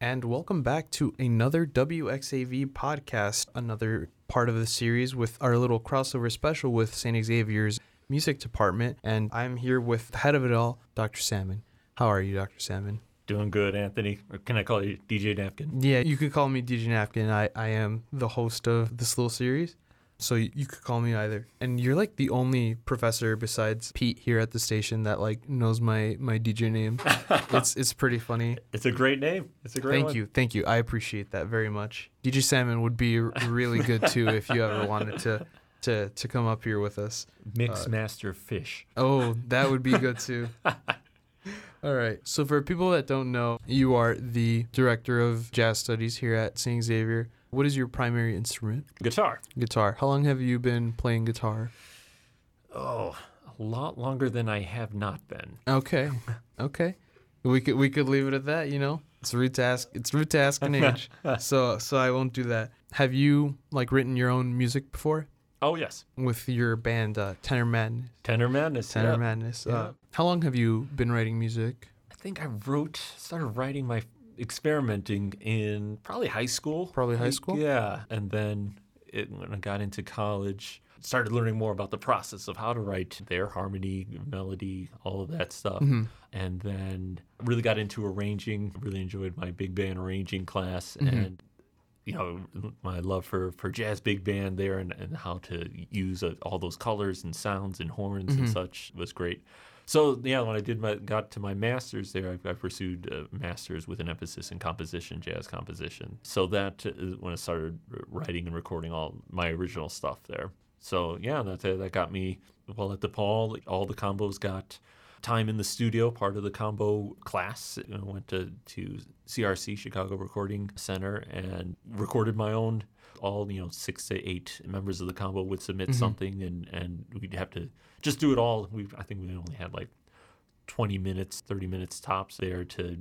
and welcome back to another WXAV podcast, another part of the series with our little crossover special with St. Xavier's music department. And I'm here with the head of it all, Dr. Salmon. How are you, Dr. Salmon? Doing good, Anthony. Or can I call you DJ Napkin? Yeah, you could call me DJ Napkin. I, I am the host of this little series. So you, you could call me either. And you're like the only professor besides Pete here at the station that like knows my my DJ name. it's it's pretty funny. It's a great name. It's a great name. Thank one. you. Thank you. I appreciate that very much. DJ Salmon would be really good too if you ever wanted to to to come up here with us. Mix Uh, Master Fish. Oh, that would be good too. All right. So for people that don't know, you are the director of jazz studies here at St. Xavier. What is your primary instrument? Guitar. Guitar. How long have you been playing guitar? Oh, a lot longer than I have not been. Okay. Okay. We could we could leave it at that, you know? It's rude to ask it's rude to ask an age. so so I won't do that. Have you like written your own music before? Oh, yes. With your band uh, Tenor Madness. Tenor Madness. Tenor yeah. Madness. Yeah. Uh, how long have you been writing music? I think I wrote, started writing my experimenting in probably high school. Probably high school? Yeah. And then it, when I got into college, started learning more about the process of how to write their harmony, melody, all of that stuff. Mm-hmm. And then really got into arranging, really enjoyed my big band arranging class Mhm. and you know my love for for jazz big band there and, and how to use uh, all those colors and sounds and horns and Mhm. such was great so yeah when i did my got to my masters there i, I pursued a masters with an emphasis in composition jazz composition. So that when i started writing and recording all my original stuff there. So yeah that that got me well at DePaul all the combos got time in the studio, part of the combo class. I went to, to CRC, Chicago Recording Center, and recorded my own. All, you know, six to eight members of the combo would submit Mhm. something, and, and we'd have to just do it all. We I think we only had like 20 minutes, 30 minutes tops there to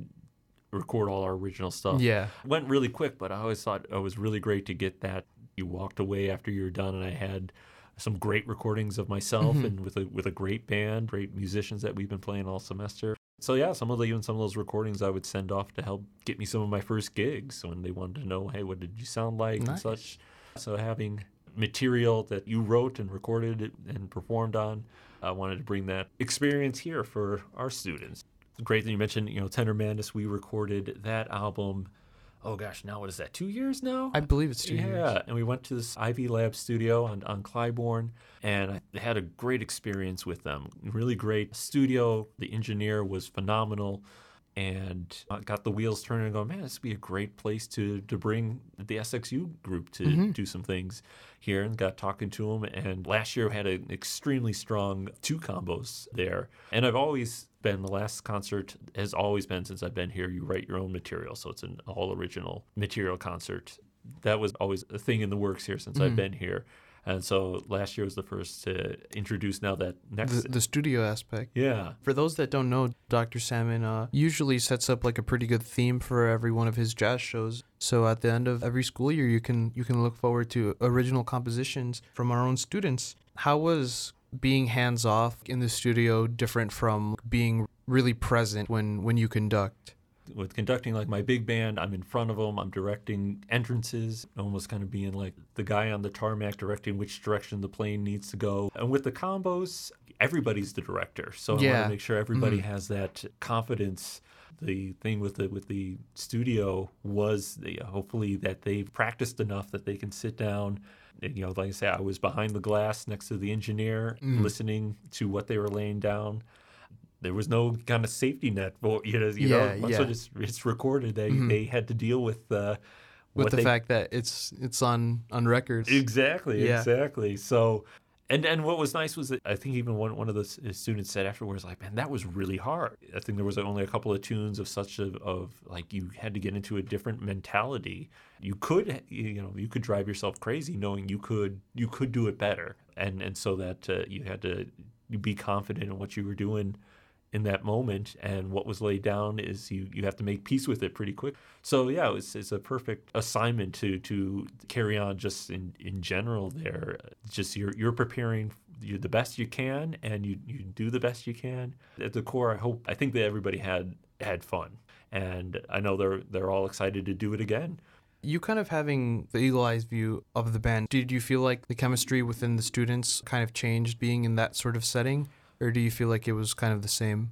record all our original stuff Yeah. went really quick, but I always thought it was really great to get that. You walked away after you were done, and I had some great recordings of myself Mhm. and with a with a great band, great musicians that we've been playing all semester. So yeah, some of the even some of those recordings I would send off to help get me some of my first gigs when they wanted to know, hey, what did you sound like Nice. and such. So having material that you wrote and recorded and performed on, I wanted to bring that experience here for our students. Great that you mentioned, you know, Tenor Madness. We recorded that album. Oh gosh, now what is that? Two years now? I believe it's two yeah, years. and we went to this Ivy Lab studio on, on Clybourn, and I had a great experience with them. Really great studio. The engineer was phenomenal, and got the wheels turning and going, man, this would be a great place to to bring the SXU group to Mhm. do some things here. And got talking to them, and last year had an extremely strong two combos there, and I've always been the last concert has always been since I've been here. You write your own material, so it's an all original material concert. That was always a thing in the works here since Mhm. I've been here, and so last year was the first to introduce now that next. The, the studio aspect. yeah, For those that don't know, Dr. Salmon uh, usually sets up like a pretty good theme for every one of his jazz shows. So at the end of every school year, you can you can look forward to original compositions from our own students. How was being hands off in the studio different from being really present when when you conduct? with conducting like my big band, I'm in front of them. I'm directing entrances, almost kind of being like the guy on the tarmac directing which direction the plane needs to go. And with the combos, everybody's the director, so I want to make sure everybody Mhm. has that confidence. The thing with the with the studio was the, hopefully that they've practiced enough that they can sit down. You know, like I said, I was behind the glass next to the engineer, Mm. listening to what they were laying down there was no kind of safety net for you know you Yeah, know yeah. it's, it's recorded they Mhm. they had to deal with uh With the they, fact that it's it's on on records. exactly Yeah. exactly so and and what was nice was that I think even one one of the students said afterwards like man that was really hard. I think there was only a couple of tunes of such of, of like you had to get into a different mentality. You could you know you could drive yourself crazy knowing you could you could do it better. And and so that uh, you had to be confident in what you were doing in that moment and what was laid down is you you have to make peace with it pretty quick so yeah it's, it's a perfect assignment to to carry on just in in general there just you're you're preparing you the best you can and you you do the best you can at the core i hope i think that everybody had had fun and I know they're they're all excited to do it again. You kind of having the eagle eyes view of the band, did you feel like the chemistry within the students kind of changed being in that sort of setting? Or do you feel like it was kind of the same?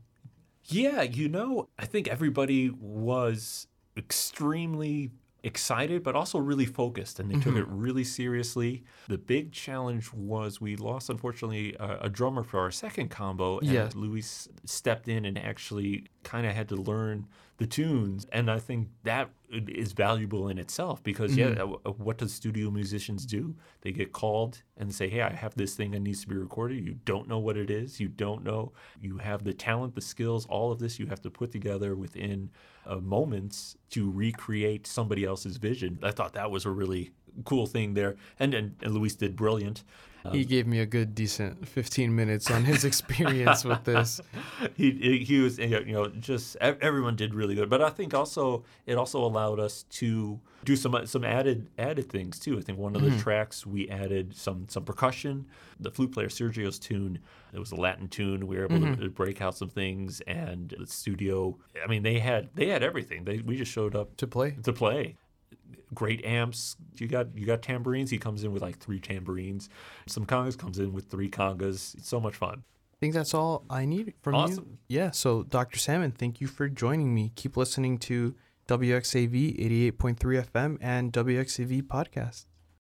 Yeah, you know, I think everybody was extremely excited, but also really focused, and they took mm-hmm. it really seriously. The big challenge was we lost, unfortunately, a, a drummer for our second combo, and Yeah. Luis stepped in and actually kind of had to learn the tunes, and I think that is valuable in itself because yeah, uh, what does studio musicians do? They get called and say, "Hey, I have this thing that needs to be recorded." You don't know what it is. You don't know. You have the talent, the skills, all of this you have to put together within uh, moments to recreate somebody else's vision. I thought that was a really cool thing there, and and, and Luis did brilliant. he um, gave me a good, decent 15 minutes on his experience with this. he he was you know just everyone did really good. But i think also it also allowed us to do some uh, some added added things too. I think one of the mm-hmm. tracks we added some some percussion the flute player sergio's tune. It was a latin tune. We were able to, mm-hmm. to break out some things and the studio i mean they had they had everything. They we just showed up To play. to play great amps you got you got tambourines he comes in with like three tambourines some congas comes in with three congas it's so much fun I think that's all I need from you. Yeah. So, Dr. Salmon, thank you for joining me. Keep listening to WXAV 88.3 FM and WXAV podcasts.